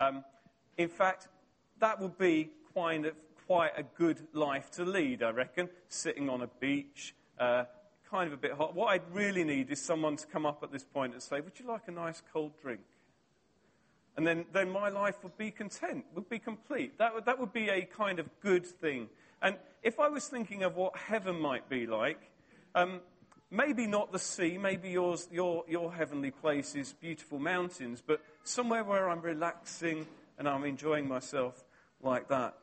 Um, in fact, that would be quite a, quite a good life to lead, I reckon, sitting on a beach, uh, kind of a bit hot. What I'd really need is someone to come up at this point and say, Would you like a nice cold drink? And then, then my life would be content, would be complete. That would, that would be a kind of good thing. And if I was thinking of what heaven might be like, um, maybe not the sea, maybe yours, your, your heavenly place is beautiful mountains, but somewhere where I'm relaxing and I'm enjoying myself like that.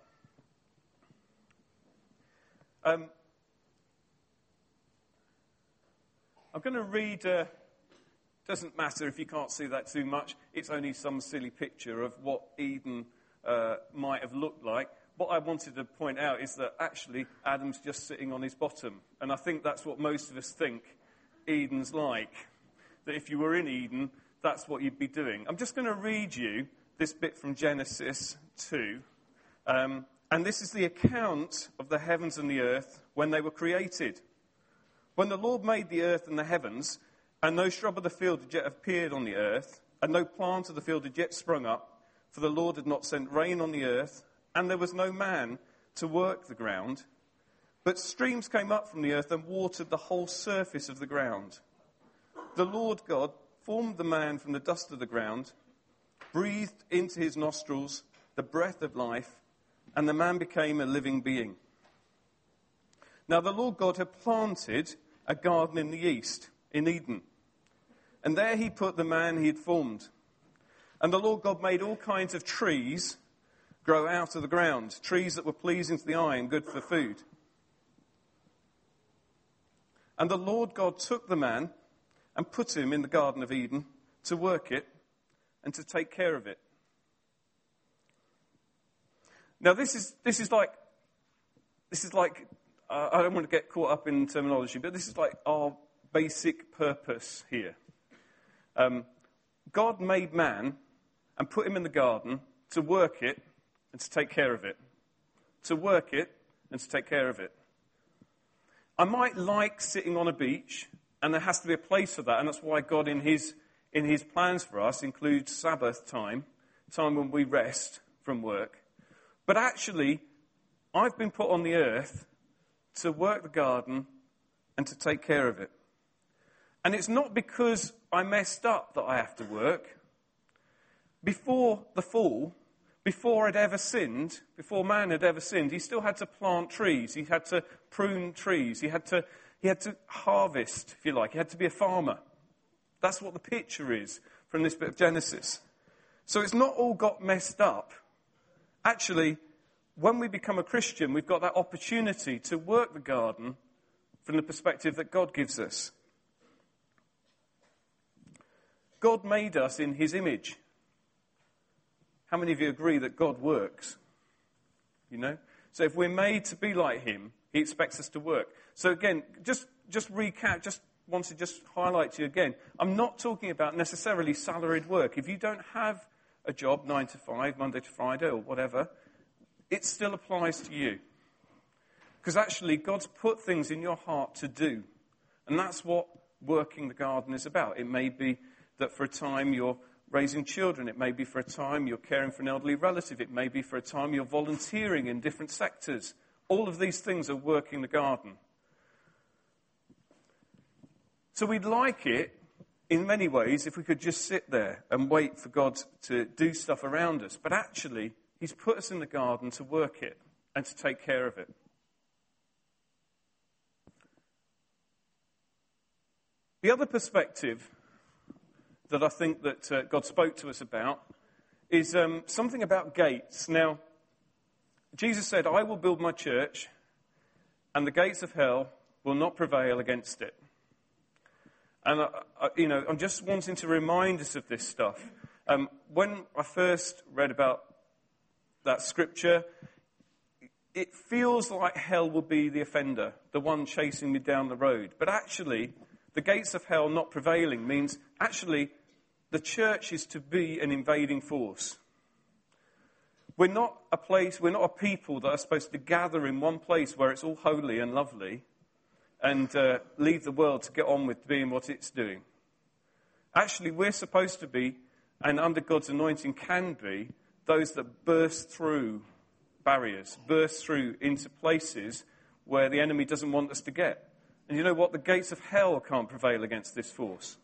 Um, I'm going to read. Uh, doesn't matter if you can't see that too much. It's only some silly picture of what Eden uh, might have looked like. What I wanted to point out is that actually Adam's just sitting on his bottom. And I think that's what most of us think Eden's like. That if you were in Eden, that's what you'd be doing. I'm just going to read you this bit from Genesis 2. Um, and this is the account of the heavens and the earth when they were created. When the Lord made the earth and the heavens, and no shrub of the field had yet appeared on the earth, and no plant of the field had yet sprung up, for the Lord had not sent rain on the earth, and there was no man to work the ground. But streams came up from the earth and watered the whole surface of the ground. The Lord God formed the man from the dust of the ground, breathed into his nostrils the breath of life, and the man became a living being. Now the Lord God had planted a garden in the east, in Eden and there he put the man he had formed. And the Lord God made all kinds of trees grow out of the ground, trees that were pleasing to the eye and good for food. And the Lord God took the man and put him in the Garden of Eden to work it and to take care of it. Now, this is, this is like, this is like, uh, I don't want to get caught up in terminology, but this is like our basic purpose here. Um, God made man and put him in the garden to work it and to take care of it. To work it and to take care of it. I might like sitting on a beach, and there has to be a place for that, and that's why God, in His, in his plans for us, includes Sabbath time, time when we rest from work. But actually, I've been put on the earth to work the garden and to take care of it. And it's not because I messed up that I have to work. Before the fall, before I'd ever sinned, before man had ever sinned, he still had to plant trees. He had to prune trees. He had to, he had to harvest, if you like. He had to be a farmer. That's what the picture is from this bit of Genesis. So it's not all got messed up. Actually, when we become a Christian, we've got that opportunity to work the garden from the perspective that God gives us. God made us in his image. How many of you agree that God works? You know? So if we're made to be like him, he expects us to work. So again, just, just recap, just want to just highlight to you again. I'm not talking about necessarily salaried work. If you don't have a job, nine to five, Monday to Friday, or whatever, it still applies to you. Because actually, God's put things in your heart to do. And that's what working the garden is about. It may be that for a time you're raising children. It may be for a time you're caring for an elderly relative. It may be for a time you're volunteering in different sectors. All of these things are working the garden. So we'd like it, in many ways, if we could just sit there and wait for God to do stuff around us. But actually, He's put us in the garden to work it and to take care of it. The other perspective that I think that uh, God spoke to us about is um, something about gates. Now, Jesus said, I will build my church, and the gates of hell will not prevail against it. And, uh, uh, you know, I'm just wanting to remind us of this stuff. Um, when I first read about that scripture, it feels like hell will be the offender, the one chasing me down the road. But actually, the gates of hell not prevailing means actually the church is to be an invading force. We're not a place, we're not a people that are supposed to gather in one place where it's all holy and lovely and uh, leave the world to get on with being what it's doing. Actually, we're supposed to be, and under God's anointing can be, those that burst through barriers, burst through into places where the enemy doesn't want us to get. And you know what? The gates of hell can't prevail against this force.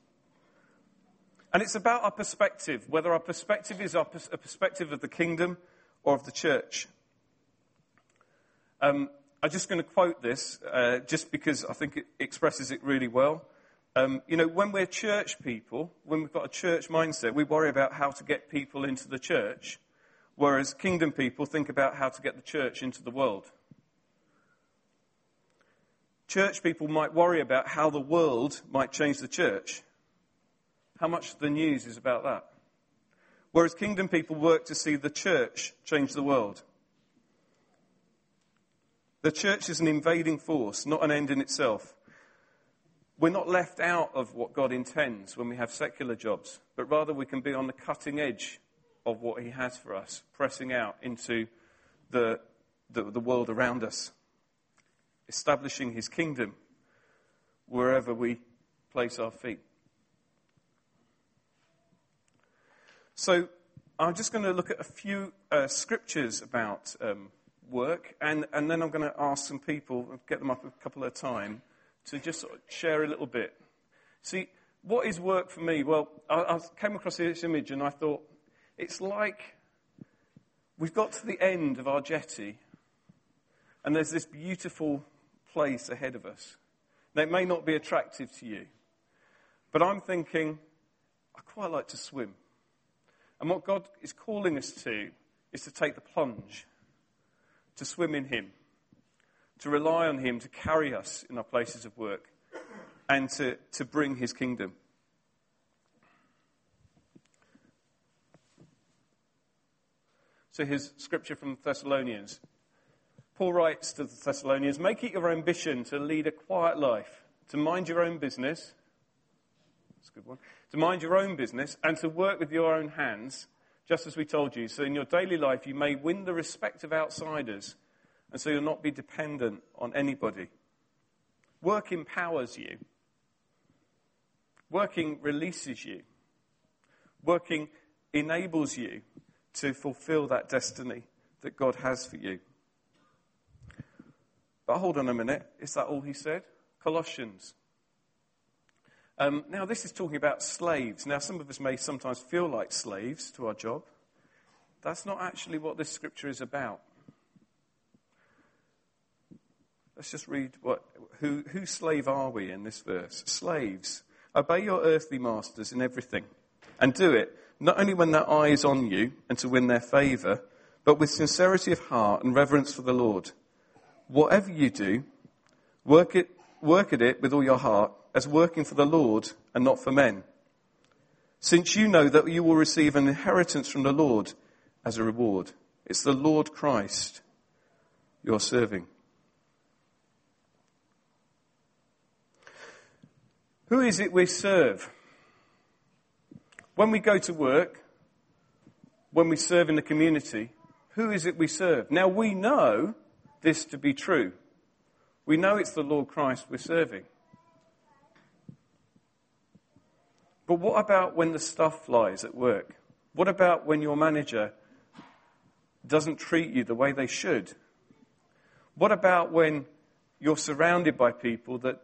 And it's about our perspective, whether our perspective is a perspective of the kingdom or of the church. Um, I'm just going to quote this uh, just because I think it expresses it really well. Um, you know, when we're church people, when we've got a church mindset, we worry about how to get people into the church, whereas kingdom people think about how to get the church into the world. Church people might worry about how the world might change the church. How much the news is about that. Whereas kingdom people work to see the church change the world. The church is an invading force, not an end in itself. We're not left out of what God intends when we have secular jobs, but rather we can be on the cutting edge of what He has for us, pressing out into the, the, the world around us, establishing His kingdom wherever we place our feet. So, I'm just going to look at a few uh, scriptures about um, work, and, and then I'm going to ask some people, get them up a couple at a time, to just sort of share a little bit. See, what is work for me? Well, I, I came across this image and I thought, it's like we've got to the end of our jetty, and there's this beautiful place ahead of us. Now, it may not be attractive to you, but I'm thinking, I quite like to swim. And what God is calling us to is to take the plunge to swim in Him, to rely on Him to carry us in our places of work, and to, to bring His kingdom. So here's scripture from Thessalonians. Paul writes to the Thessalonians Make it your ambition to lead a quiet life, to mind your own business. That's a good one. To mind your own business and to work with your own hands just as we told you, so in your daily life you may win the respect of outsiders, and so you'll not be dependent on anybody. Work empowers you. Working releases you. Working enables you to fulfill that destiny that God has for you. But hold on a minute. Is that all he said? Colossians um, now, this is talking about slaves. Now, some of us may sometimes feel like slaves to our job. That's not actually what this scripture is about. Let's just read what, who, whose slave are we in this verse? Slaves, obey your earthly masters in everything, and do it not only when their eye is on you and to win their favor, but with sincerity of heart and reverence for the Lord. Whatever you do, work, it, work at it with all your heart as working for the Lord and not for men, since you know that you will receive an inheritance from the Lord as a reward. It's the Lord Christ you're serving. Who is it we serve? When we go to work, when we serve in the community, who is it we serve? Now we know this to be true. We know it's the Lord Christ we're serving. But what about when the stuff flies at work? What about when your manager doesn't treat you the way they should? What about when you're surrounded by people that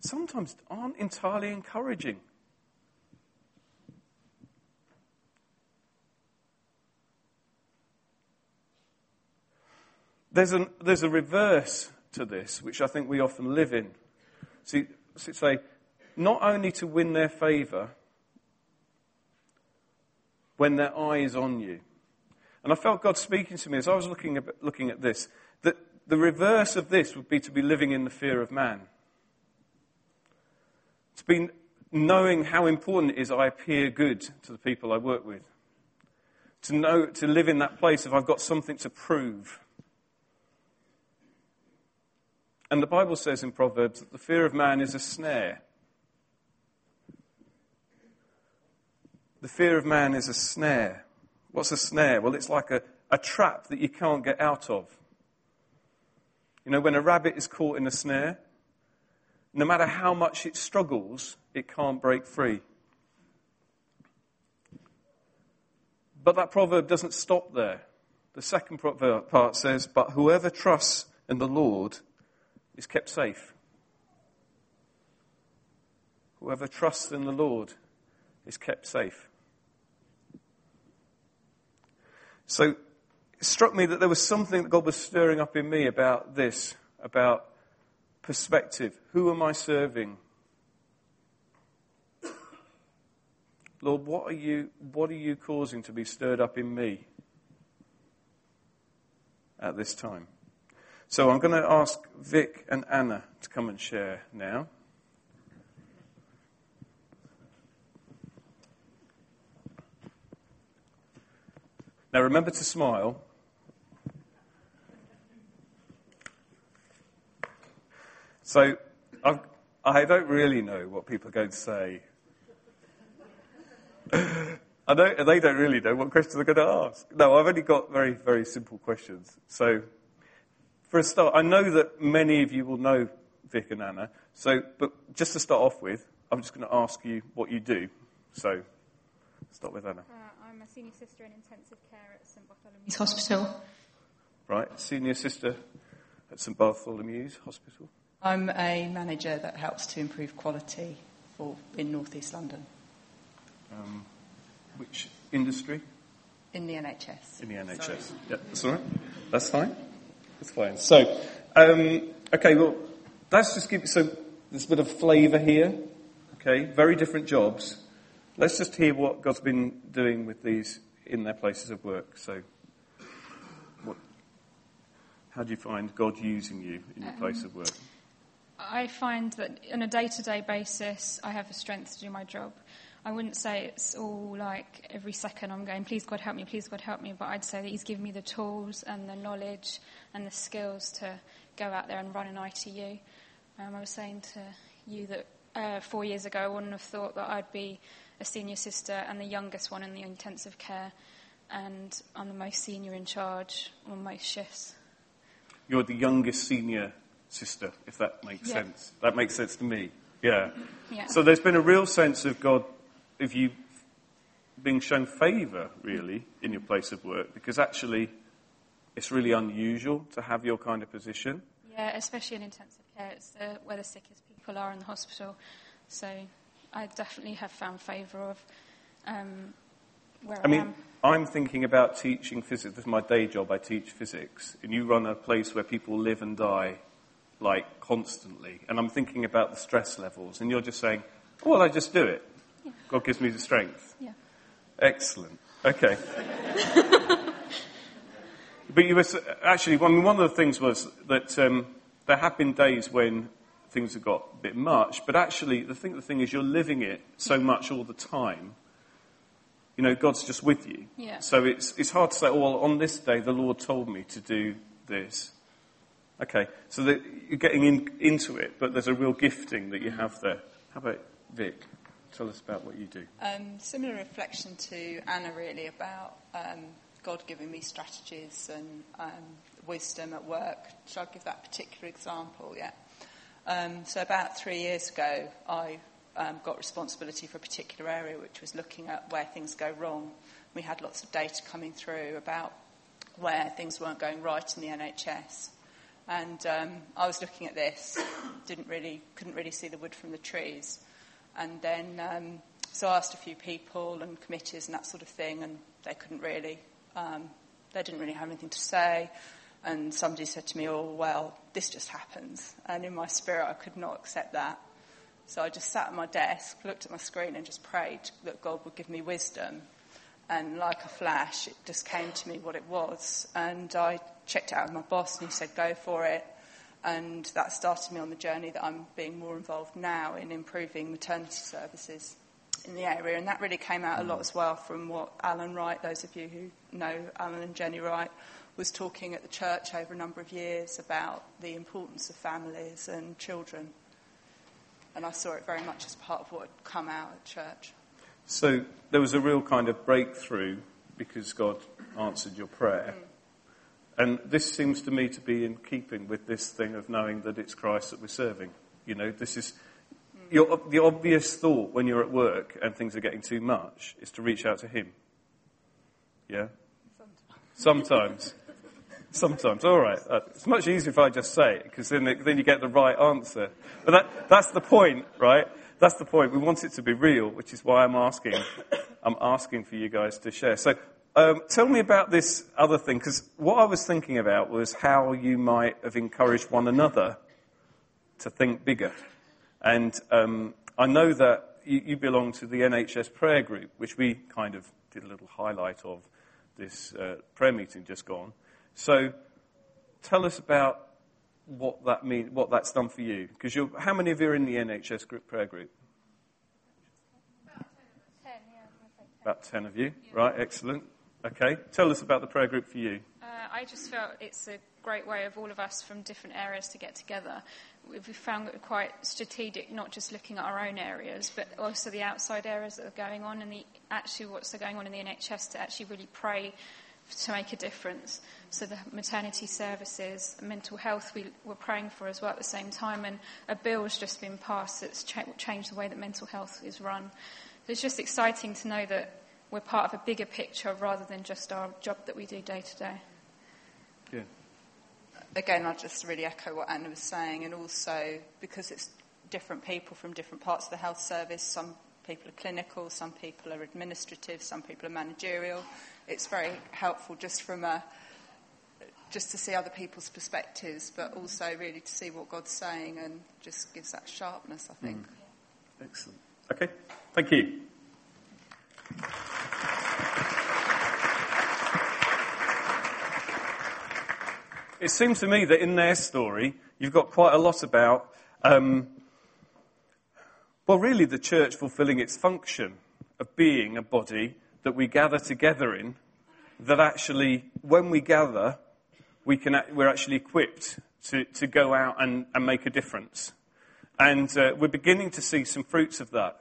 sometimes aren't entirely encouraging? There's, a there's a reverse to this, which I think we often live in. See, say, not only to win their favour, when their eye is on you. And I felt God speaking to me as I was looking at, looking at this, that the reverse of this would be to be living in the fear of man. To be knowing how important it is I appear good to the people I work with. To know, to live in that place if I've got something to prove. And the Bible says in Proverbs that the fear of man is a snare. The fear of man is a snare. What's a snare? Well, it's like a, a trap that you can't get out of. You know, when a rabbit is caught in a snare, no matter how much it struggles, it can't break free. but that proverb doesn't stop there. The second part says, But whoever trusts in the Lord is kept safe. Whoever trusts in the Lord is kept safe. So it struck me that there was something that God was stirring up in me about this, about perspective. Who am I serving? Lord, what are you, what are you causing to be stirred up in me at this time? So I'm going to ask Vic and Anna to come and share now. Now remember to smile. So I've, I do not really know what people are going to say. I don't, they don't really know what questions they're going to ask. No, I've only got very, very simple questions. So, for a start, I know that many of you will know Vic and Anna. So, but just to start off with, I'm just going to ask you what you do. So, start with Anna. Uh, I'm a senior sister in intensive care at St Bartholomew's Hospital. Right, senior sister at St Bartholomew's Hospital. I'm a manager that helps to improve quality for, in North East London. Um, which industry? In the NHS. In the NHS. Sorry. Yeah, that's all right. That's fine. That's fine. So, um, okay, well, let's just give so there's a bit of flavour here. Okay, very different jobs. Let's just hear what God's been doing with these in their places of work. So, what, how do you find God using you in your um, place of work? I find that on a day to day basis, I have the strength to do my job. I wouldn't say it's all like every second I'm going, please God help me, please God help me, but I'd say that He's given me the tools and the knowledge and the skills to go out there and run an ITU. Um, I was saying to you that uh, four years ago I wouldn't have thought that I'd be a senior sister and the youngest one in the intensive care, and I'm the most senior in charge on most shifts. You're the youngest senior sister, if that makes yeah. sense. That makes sense to me. Yeah. yeah. So there's been a real sense of God, of you being shown favour, really, in your place of work, because actually it's really unusual to have your kind of position. Yeah, especially in intensive care. It's uh, where the sickest people are in the hospital. So I definitely have found favour of um, where I, I mean, am. I'm thinking about teaching physics. This is my day job. I teach physics. And you run a place where people live and die like constantly. And I'm thinking about the stress levels. And you're just saying, oh, well, I just do it. Yeah. God gives me the strength. Yeah. Excellent. Okay. but you were actually, I mean, one of the things was that um, there have been days when things have got a bit much, but actually, the thing, the thing is, you're living it so much all the time. You know, God's just with you. Yeah. So it's, it's hard to say, oh, well, on this day, the Lord told me to do this. Okay, so that you're getting in, into it, but there's a real gifting that you have there. How about Vic? Tell us about what you do. Um, similar reflection to Anna, really, about um, God giving me strategies and um, wisdom at work. Shall I give that particular example? Yeah. Um, so about three years ago, I um, got responsibility for a particular area, which was looking at where things go wrong. We had lots of data coming through about where things weren't going right in the NHS. And um, I was looking at this, didn't really, couldn't really see the wood from the trees. And then, um, so I asked a few people and committees and that sort of thing, and they couldn't really, um, they didn't really have anything to say. And somebody said to me, oh, well, this just happens. And in my spirit, I could not accept that. So I just sat at my desk, looked at my screen, and just prayed that God would give me wisdom and like a flash, it just came to me what it was. And I checked it out with my boss, and he said, go for it. And that started me on the journey that I'm being more involved now in improving maternity services in the area. And that really came out a lot mm. as well from what Alan Wright, those of you who know Alan and Jenny Wright, was talking at the church over a number of years about the importance of families and children. And I saw it very much as part of what had come out at church. So there was a real kind of breakthrough because God answered your prayer. Mm. And this seems to me to be in keeping with this thing of knowing that it's Christ that we're serving. You know, this is mm. your, the obvious thought when you're at work and things are getting too much is to reach out to Him. Yeah? Sometimes. Sometimes. Sometimes, all right. Uh, it's much easier if I just say it, because then, then you get the right answer. But that, that's the point, right? That's the point. We want it to be real, which is why I'm asking. I'm asking for you guys to share. So um, tell me about this other thing, because what I was thinking about was how you might have encouraged one another to think bigger. And um, I know that you, you, belong to the NHS prayer group, which we kind of did a little highlight of this uh, prayer meeting just gone. So tell us about what that mean, what that's done for you. Because how many of you are in the NHS group prayer group? About ten, yeah. About ten of you, right? Excellent. Okay, tell us about the prayer group for you. Uh, I just felt it's a great way of all of us from different areas to get together. We've found it quite strategic, not just looking at our own areas, but also the outside areas that are going on and the actually what's going on in the NHS to actually really pray to make a difference. So the maternity services, mental health, we were praying for as well at the same time, and a bill has just been passed that's cha- changed the way that mental health is run. So it's just exciting to know that we're part of a bigger picture rather than just our job that we do day to day. Yeah. Again, I'll just really echo what Anna was saying, and also because it's different people from different parts of the health service, some people are clinical, some people are administrative, some people are managerial. It's very helpful just from a just to see other people's perspectives, but also really to see what God's saying and just gives that sharpness, I think. Mm. Excellent. Okay, thank you. It seems to me that in their story, you've got quite a lot about, um, well, really the church fulfilling its function of being a body that we gather together in, that actually, when we gather, we can, we're actually equipped to, to go out and, and make a difference. And uh, we're beginning to see some fruits of that.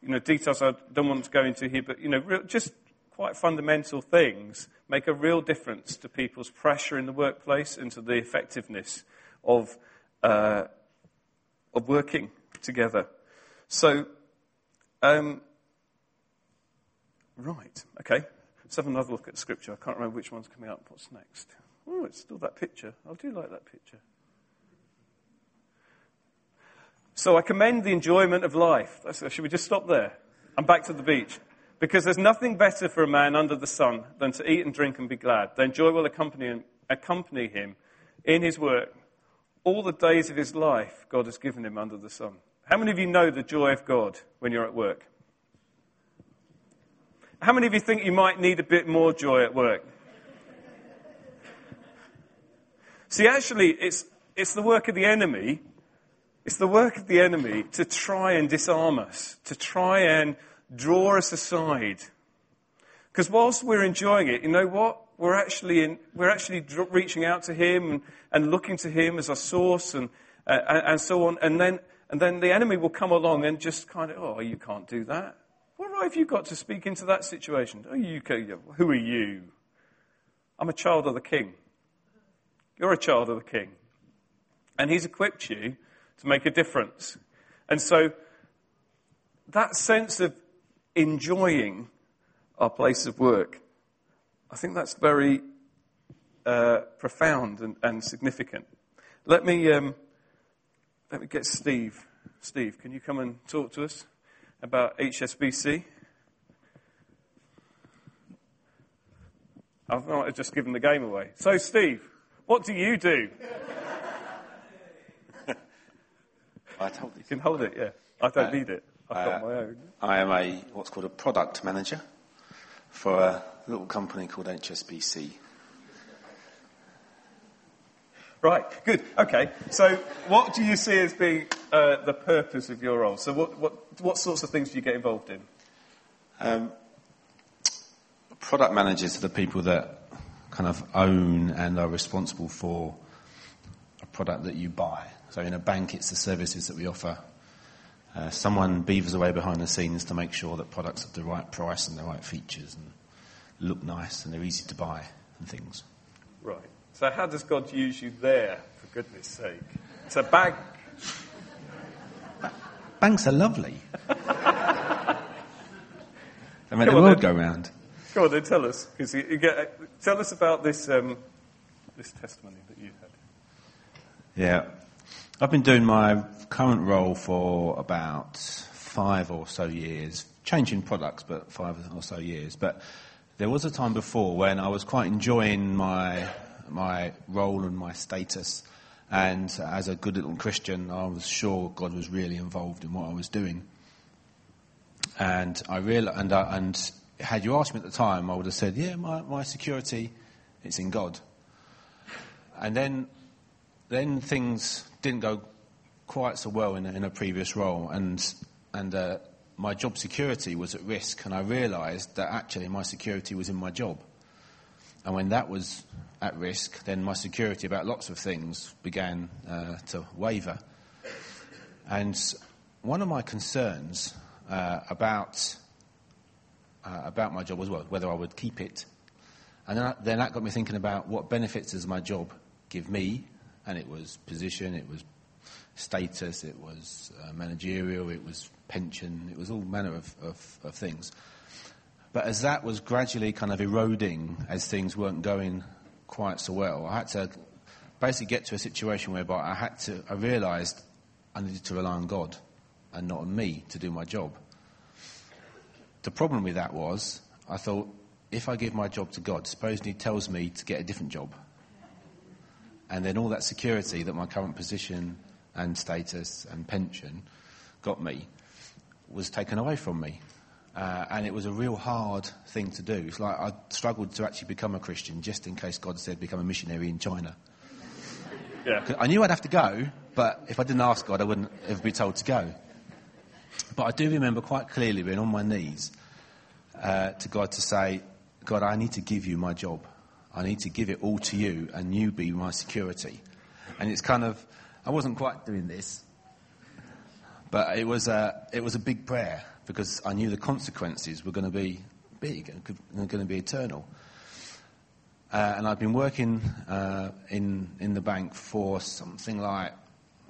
You know, details I don't want to go into here, but, you know, real, just quite fundamental things make a real difference to people's pressure in the workplace and to the effectiveness of, uh, of working together. So, um, right, okay. Let's have another look at scripture. I can't remember which one's coming up. What's next? Oh, it's still that picture. I do like that picture. So I commend the enjoyment of life. Should we just stop there? I'm back to the beach. Because there's nothing better for a man under the sun than to eat and drink and be glad. Then joy will accompany him, accompany him in his work all the days of his life God has given him under the sun. How many of you know the joy of God when you're at work? How many of you think you might need a bit more joy at work? See, actually, it's, it's the work of the enemy. It's the work of the enemy to try and disarm us, to try and draw us aside. Because whilst we're enjoying it, you know what? We're actually, in, we're actually reaching out to Him and, and looking to Him as our source and, uh, and, and so on. And then, and then the enemy will come along and just kind of, oh, you can't do that. What right have you got to speak into that situation? Oh, you, who are you? I'm a child of the King. You're a child of the King. And He's equipped you to make a difference. And so that sense of enjoying our place of work, I think that's very uh, profound and, and, significant. Let me, um, let me get Steve. Steve, can you come and talk to us about HSBC? I might have just given the game away. So, Steve, what do you do? I told you. You can hold it, yeah. I don't uh, need it. I've got uh, my own. I am a what's called a product manager for a little company called HSBC. Right, good. Okay, so what do you see as being uh, the purpose of your role? So, what, what, what sorts of things do you get involved in? Um, product managers are the people that kind of own and are responsible for a product that you buy. So, in a bank, it's the services that we offer uh, someone beavers away behind the scenes to make sure that products have the right price and the right features and look nice and they're easy to buy and things. Right. So how does God use you there, for goodness sake? It's a bag. Banks are lovely. they make the world go round. Go on then, tell us. 'cause you, you get, tell us about this, um, this testimony that you had. Yeah. I've been doing my current role for about five or so years, changing products, but five or so years. But there was a time before when I was quite enjoying my, my role and my status. And as a good little Christian, I was sure God was really involved in what I was doing. And I real and, I, and had you asked me at the time, I would have said, yeah, my, my security, it's in God. And then, then things didn't go quite so well in a, in a previous role, and and uh, my job security was at risk, and I realised that actually my security was in my job. And when that was at risk, then my security about lots of things began uh, to waver. And one of my concerns uh, about uh, about my job was well, whether I would keep it. And then, then that got me thinking about what benefits does my job give me, and it was position, it was status, it was uh, managerial, it was pension, it was all manner of, of, of things. But as that was gradually kind of eroding, as things weren't going quite so well, I had to basically get to a situation whereby I had to, I realised I needed to rely on God and not on me to do my job. The problem with that was, I thought, if I give my job to God, supposing He tells me to get a different job, and then all that security that my current position and status and pension got me was taken away from me. Uh, and it was a real hard thing to do. It's like I struggled to actually become a Christian just in case God said become a missionary in China. Yeah. I knew I'd have to go, but if I didn't ask God, I wouldn't ever be told to go. But I do remember quite clearly being on my knees uh, to God to say, God, I need to give you my job. I need to give it all to you, and you be my security. And it's kind of, I wasn't quite doing this, but it was a, it was a big prayer because I knew the consequences were going to be big and going to be eternal. Uh, and I'd been working uh, in, in the bank for something like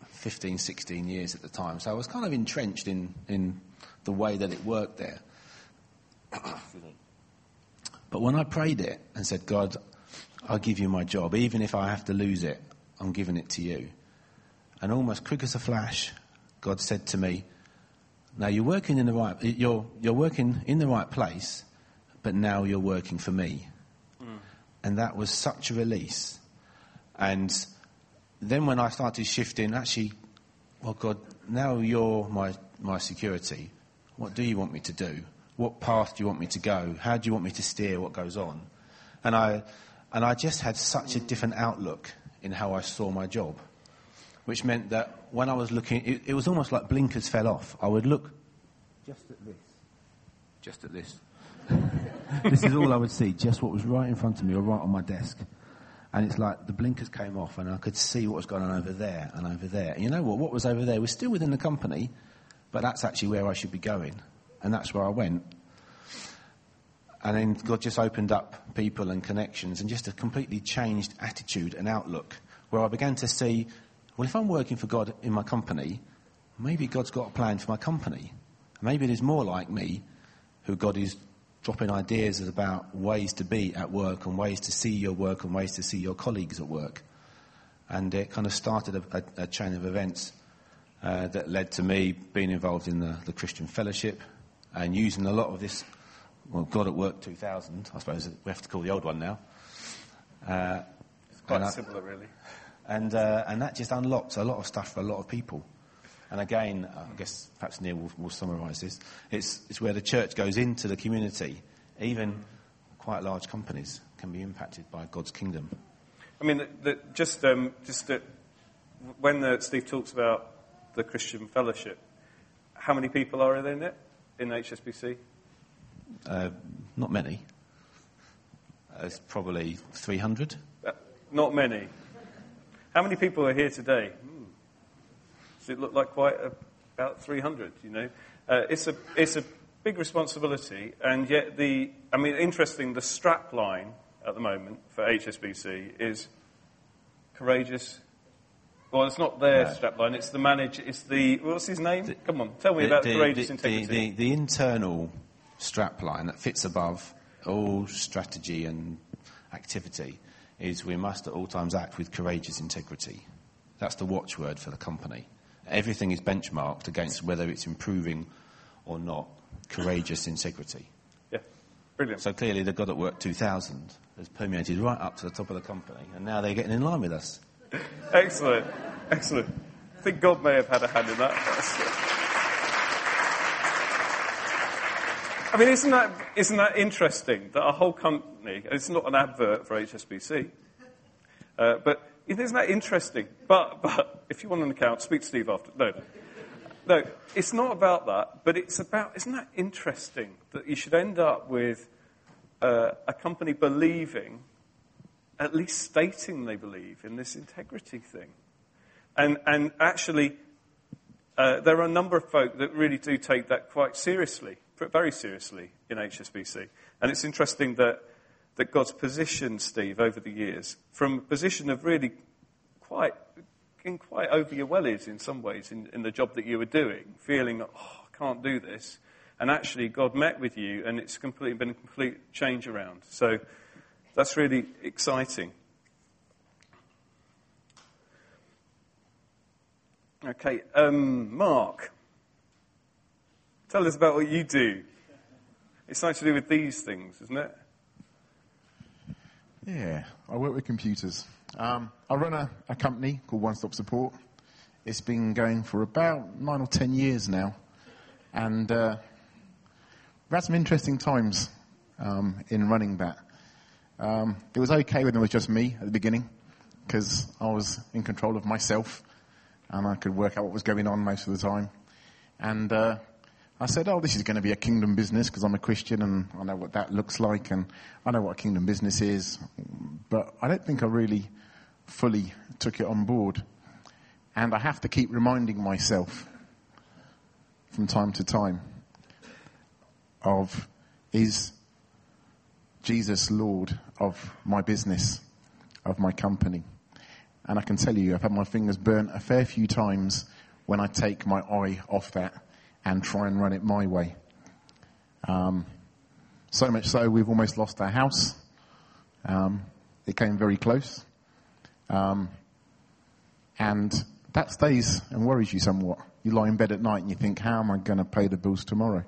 15, 16 years at the time. So I was kind of entrenched in, in the way that it worked there. but when I prayed it and said, God, I'll give you my job, even if I have to lose it, I'm giving it to you. And almost quick as a flash, God said to me, now you're working in the right, you're, you're working in the right place, but now you're working for me. Hmm. And that was such a release. And then when I started shifting, actually, well, God, now you're my, my security. What do you want me to do? What path do you want me to go? How do you want me to steer what goes on? And I, and I just had such a different outlook in how I saw my job, which meant that when I was looking, it, it was almost like blinkers fell off. I would look just at this, just at this. this is all I would see, just what was right in front of me or right on my desk. And it's like the blinkers came off and I could see what was going on over there and over there. And you know what? What was over there was still within the company, but that's actually where I should be going. And that's where I went. And then God just opened up people and connections and just a completely changed attitude and outlook where I began to see, well, if I'm working for God in my company, maybe God's got a plan for my company. Maybe it is more like me who God is dropping ideas about ways to be at work and ways to see your work and ways to see your colleagues at work. And it kind of started a, a, a chain of events uh, that led to me being involved in the, the Christian Fellowship and using a lot of this, well, God at Work 2000, I suppose we have to call the old one now. Uh, Quite and I- similar, really. And, uh, and that just unlocks a lot of stuff for a lot of people. And again, I guess perhaps Neil will, will summarise this. It's, it's where the church goes into the community. Even quite large companies can be impacted by God's kingdom. I mean, the, the, just um, just that when uh, Steve talks about the Christian Fellowship, how many people are in it in HSBC? Uh, not many. Uh, it's probably 300. Uh, not many. How many people are here today? Hmm. Does it look like quite a, about 300? You know, uh, it's a it's a big responsibility, and yet the I mean, interesting. The strap line at the moment for HSBC is courageous. Well, it's not their No. strap line. It's the manager. It's the what's his name? Come on, tell me about the, courageous the, integrity. the, the internal strap line that fits above all strategy and activity is we must at all times act with courageous integrity. That's the watchword for the company. Everything is benchmarked against whether it's improving or not. Courageous integrity. Yeah, brilliant. So clearly, the God at Work 2000 has permeated right up to the top of the company, and now they're getting in line with us. Excellent, excellent. I think God may have had a hand in that. I mean, isn't that, isn't that interesting that a whole company, it's not an advert for HSBC, uh, but isn't that interesting? But, but if you want an account, speak to Steve after. No, no. No, it's not about that, but it's about, isn't that interesting that you should end up with uh, a company believing, at least stating they believe in this integrity thing? And, and actually, uh, there are a number of folk that really do take that quite seriously, very seriously in HSBC. And it's interesting that, that God's positioned Steve over the years from a position of really quite getting quite over your wellies in some ways in, in the job that you were doing, feeling, oh, I can't do this. And actually, God met with you, and it's completely been a complete change around. So that's really exciting. Okay, um, Mark, tell us about what you do. It's something to do with these things, isn't it? Yeah, I work with computers. Um, I run a, a, company called One Stop Support. It's been going for about nine or ten years now, and uh, we've had some interesting times um, in running that. Um, it was okay when it was just me at the beginning, because I was in control of myself, and I could work out what was going on most of the time. And uh, I said, "Oh, this is going to be a kingdom business because I'm a Christian and I know what that looks like, and I know what a kingdom business is." But I don't think I really fully took it on board. And I have to keep reminding myself from time to time of is Jesus Lord of my business, of my company? And I can tell you, I've had my fingers burnt a fair few times when I take my eye off that and try and run it my way. Um, so much so, we've almost lost our house. Um, it came very close. Um, and that stays and worries you somewhat. You lie in bed at night and you think, how am I going to pay the bills tomorrow?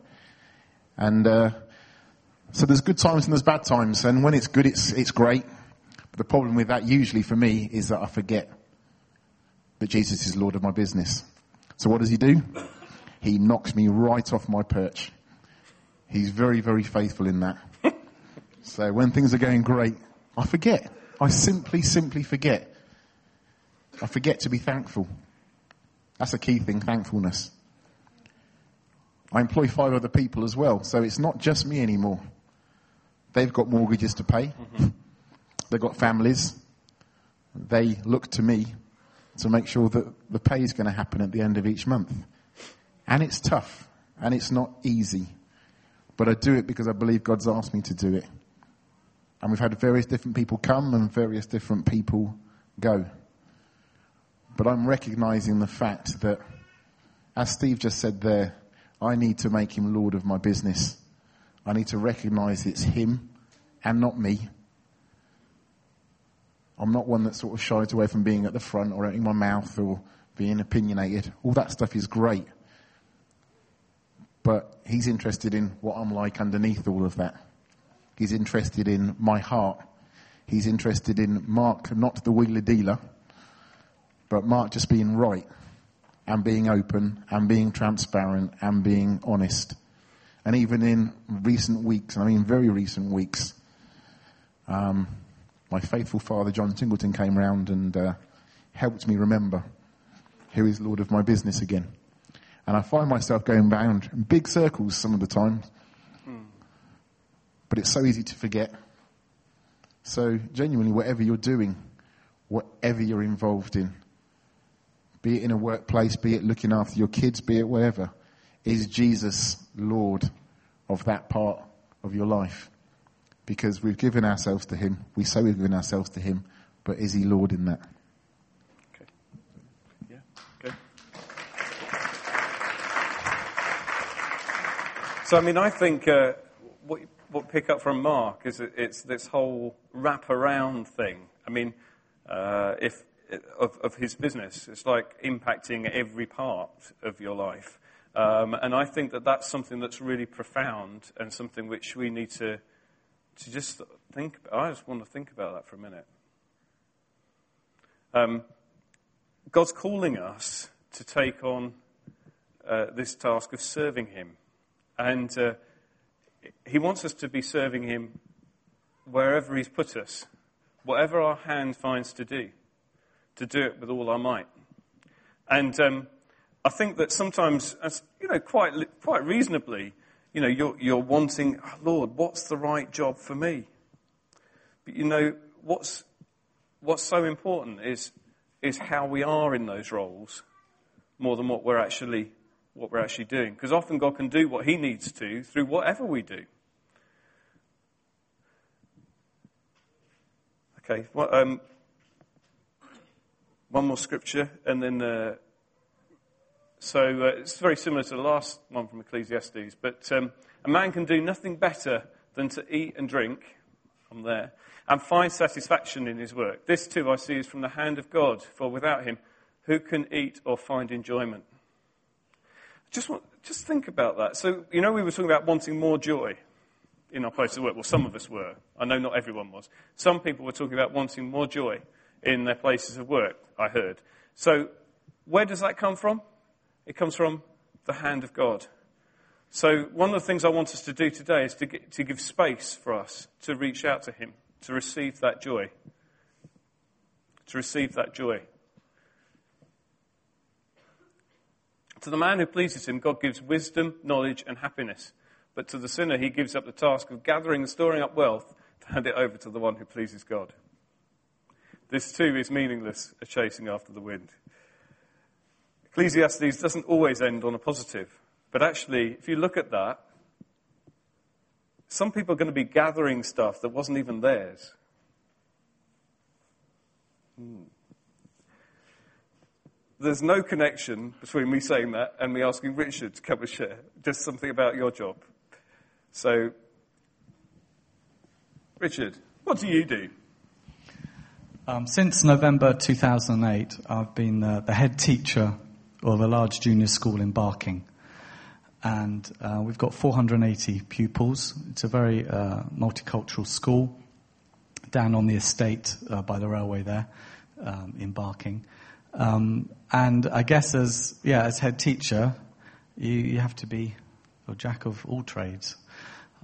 And uh, so there's good times and there's bad times. And when it's good, it's, it's great. But the problem with that usually for me is that I forget that Jesus is Lord of my business. So what does he do? He knocks me right off my perch. He's very, very faithful in that. so when things are going great, I forget. I simply, simply forget I forget to be thankful. That's a key thing, thankfulness. I employ five other people as well, so it's not just me anymore. They've got mortgages to pay. Mm-hmm. They've got families. They look to me to make sure that the pay is going to happen at the end of each month. And it's tough, and it's not easy. But I do it because I believe God's asked me to do it. And we've had various different people come and various different people go. But I'm recognizing the fact that, as Steve just said there, I need to make him Lord of my business. I need to recognize it's him and not me. I'm not one that sort of shies away from being at the front or opening my mouth or being opinionated. All that stuff is great. But he's interested in what I'm like underneath all of that. He's interested in my heart. He's interested in Mark, not the wheeler dealer but Mark just being right and being open and being transparent and being honest. And even in recent weeks, and I mean very recent weeks, um, my faithful father John Singleton came round and uh, helped me remember who is Lord of my business again. And I find myself going round in big circles some of the time. But it's so easy to forget. So genuinely, whatever you're doing, whatever you're involved in, be it in a workplace, be it looking after your kids, be it wherever, is Jesus Lord of that part of your life? Because we've given ourselves to Him. We say we've given ourselves to Him, but is He Lord in that? Okay. Yeah. Okay. So, I mean, I think uh, what, what pick up from Mark is it's this whole wraparound thing. I mean, uh, if of, of his business, it's like impacting every part of your life. Um, and I think that that's something that's really profound and something which we need to to just think. about. I just want to think about that for a minute. Um, God's calling us to take on uh, this task of serving Him, and uh, He wants us to be serving Him wherever He's put us, whatever our hand finds to do, to do it with all our might. And um, I think that sometimes, you know, quite, quite reasonably, you know, you're, you're wanting, oh, Lord, what's the right job for me? But you know, what's, what's so important is, is how we are in those roles more than what we're actually, what we're actually doing. Because often God can do what He needs to through whatever we do. Okay, well, um, one more scripture, and then uh, so uh, it's very similar to the last one from Ecclesiastes. But um, a man can do nothing better than to eat and drink, from there, and find satisfaction in his work. This too I see is from the hand of God, for without him, who can eat or find enjoyment? Just, want, just think about that. So, you know, we were talking about wanting more joy in our place of work. Well, some of us were. I know not everyone was. Some people were talking about wanting more joy in their places of work, I heard. So, where does that come from? It comes from the hand of God. So, one of the things I want us to do today is to, get, to give space for us to reach out to Him, to receive that joy. To receive that joy. To the man who pleases Him, God gives wisdom, knowledge, and happiness. But to the sinner, He gives up the task of gathering and storing up wealth to hand it over to the one who pleases God. This too is meaningless, a chasing after the wind. Ecclesiastes doesn't always end on a positive. But actually, if you look at that, some people are going to be gathering stuff that wasn't even theirs. Hmm. There's no connection between me saying that and me asking Richard to come and share. Just something about your job. So, Richard, what do you do? Um, since November 2008, I've been uh, the head teacher of a large junior school in Barking. And uh, we've got 480 pupils. It's a very uh, multicultural school down on the estate uh, by the railway there um, in Barking. Um, and I guess as, yeah, as head teacher, you, you have to be a jack of all trades.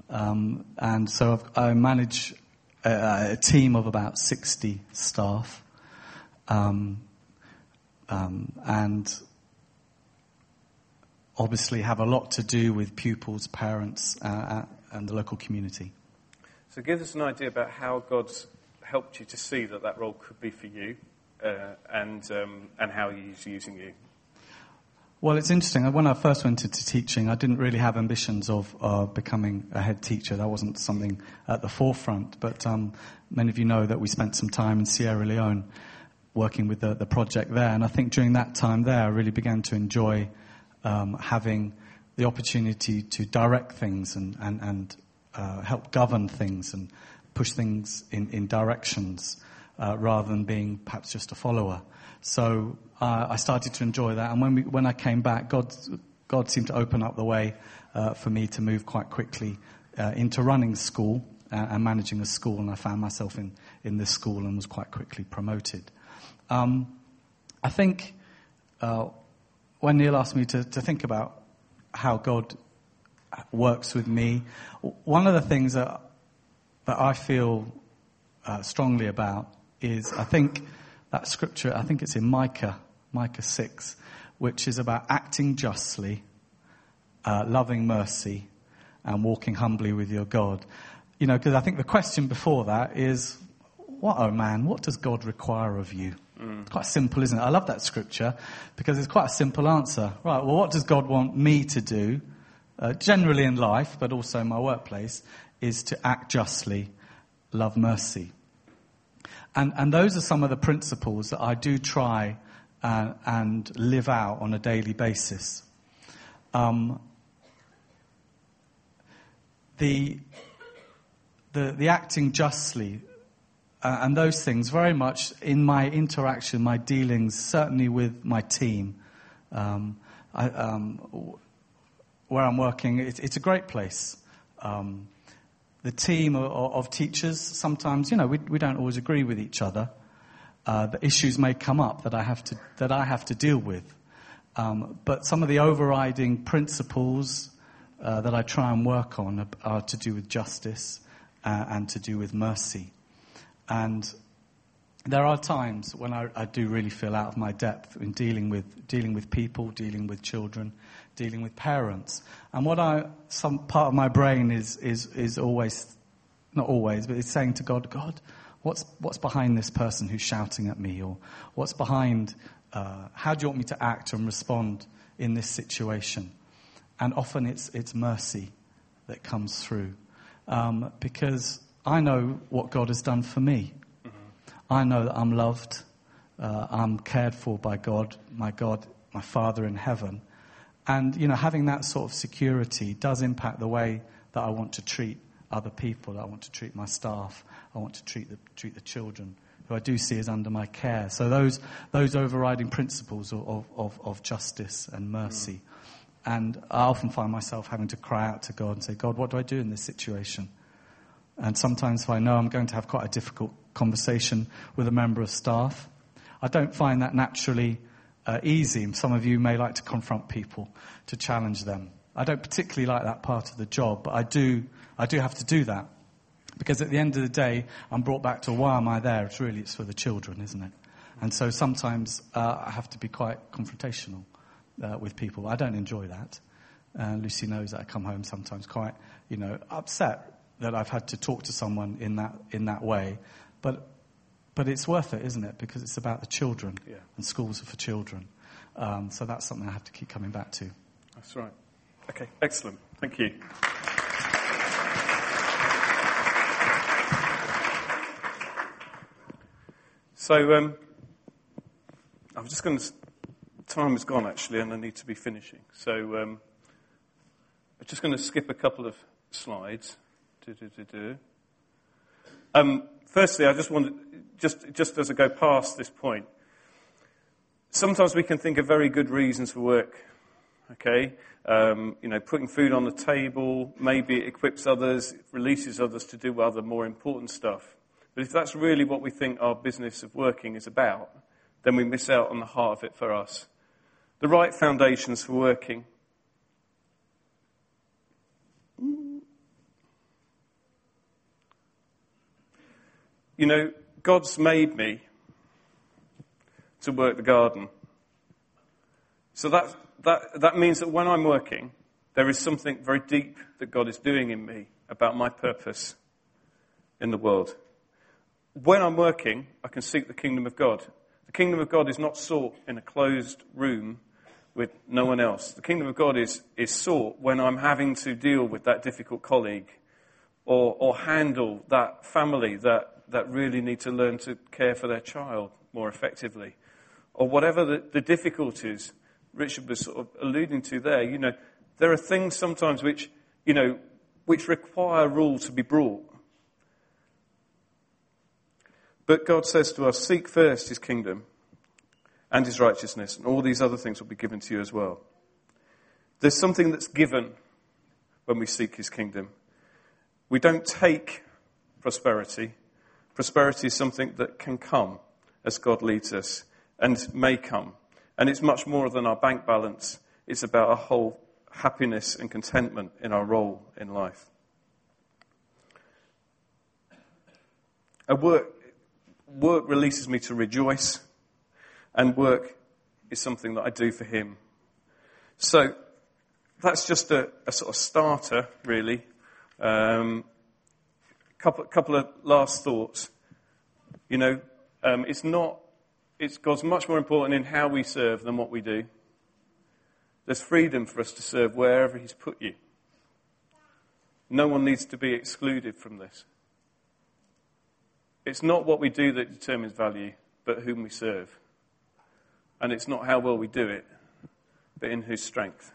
Um, and so I've, i manage a, a, team of about 60 staff. Um, um, and obviously have a lot to do with pupils, parents, uh, uh, and the local community. So, give us an idea about how God's helped you to see that that role could be for you, and um, and how He's using you. Well, it's interesting. When I first went into teaching, I didn't really have ambitions of uh, becoming a head teacher. That wasn't something at the forefront. But um, many of you know that we spent some time in Sierra Leone working with the, the project there, and I think during that time there, I really began to enjoy um, having the opportunity to direct things and, and, and uh, help govern things and push things in, in directions uh, rather than being perhaps just a follower. So uh, I started to enjoy that. And when, we, when I came back, God, God seemed to open up the way uh, for me to move quite quickly uh, into running school uh, and managing a school. And I found myself in, in this school and was quite quickly promoted. Um, I think when Neil asked me to, to think about how God works with me, one of the things that, that I feel uh, strongly about is I think that scripture, I think it's in Micah, Micah 6, which is about acting justly, uh, loving mercy, and walking humbly with your God. You know, because I think the question before that is, what, oh man, what does God require of you? Mm. Quite simple, isn't it? I love that scripture because it's quite a simple answer. Right, well, what does God want me to do, uh, generally in life, but also in my workplace, is to act justly, love mercy. And, and those are some of the principles that I do try uh, and live out on a daily basis. Um, the, the, the acting justly, uh, and those things very much in my interaction, my dealings, certainly with my team. Um, I, um, where I'm working, it, it's a great place. Um, the team of, of, teachers, sometimes, you know, we, we don't always agree with each other. Uh, the issues may come up that I have to, that I have to deal with. Um, but some of the overriding principles uh, that I try and work on are, to do with justice uh, and to do with mercy. And there are times when I, I, do really feel out of my depth in dealing with dealing with people, dealing with children, dealing with parents. And what I some part of my brain is is is always not always, but it's saying to God, God, what's what's behind this person who's shouting at me, or what's behind? Uh, how do you want me to act and respond in this situation? And often it's it's mercy that comes through, um, because I know what God has done for me. Mm-hmm. I know that I'm loved, uh, I'm cared for by God, my God, my Father in heaven. And, you know, having that sort of security does impact the way that I want to treat other people. I want to treat my staff. I want to treat the, treat the children who I do see as under my care. So those, those overriding principles of, of, of justice and mercy. Mm. And I often find myself having to cry out to God and say, God, what do I do in this situation? And sometimes if I know I'm going to have quite a difficult conversation with a member of staff, I don't find that naturally uh, easy. Some of you may like to confront people, to challenge them. I don't particularly like that part of the job, but I do, I do have to do that. Because at the end of the day, I'm brought back to why am I there? It's really, it's for the children, isn't it? And so sometimes uh, I have to be quite confrontational uh, with people. I don't enjoy that. Uh, Lucy knows that I come home sometimes quite, you know, upset that I've had to talk to someone in that, in that way. But, but it's worth it, isn't it? Because it's about the children, yeah. and schools are for children. Um, so that's something I have to keep coming back to. That's right. Okay, excellent. Thank you. So, um, I'm just going to. Time has gone actually, and I need to be finishing. So, um, I'm just going to skip a couple of slides. Do do do do. Um, firstly, I just want just, just as I go past this point, sometimes we can think of very good reasons for work. Okay, um, you know, putting food on the table, maybe it equips others, releases others to do other more important stuff. But if that's really what we think our business of working is about, then we miss out on the heart of it for us. The right foundations for working You know, God's made me to work the garden. So that, that, that means that when I'm working, there is something very deep that God is doing in me about my purpose in the world. When I'm working, I can seek the kingdom of God. The kingdom of God is not sought in a closed room with no one else. The kingdom of God is, is sought when I'm having to deal with that difficult colleague or, or handle that family that that really need to learn to care for their child more effectively. Or whatever the, the difficulties Richard was sort of alluding to there, you know, there are things sometimes which, you know, which require rule to be brought. But God says to us, seek first his kingdom and his righteousness, and all these other things will be given to you as well. There's something that's given when we seek his kingdom. We don't take prosperity, Prosperity is something that can come as God leads us and may come. And it's much more than our bank balance. It's about our whole happiness and contentment in our role in life. A work, work releases me to rejoice, and work is something that I do for Him. So that's just a, a sort of starter, really. Um, couple, couple of last thoughts. You know, um, it's not, it's God's much more important in how we serve than what we do. There's freedom for us to serve wherever He's put you. No one needs to be excluded from this. It's not what we do that determines value, but whom we serve. And it's not how well we do it, but in whose strength.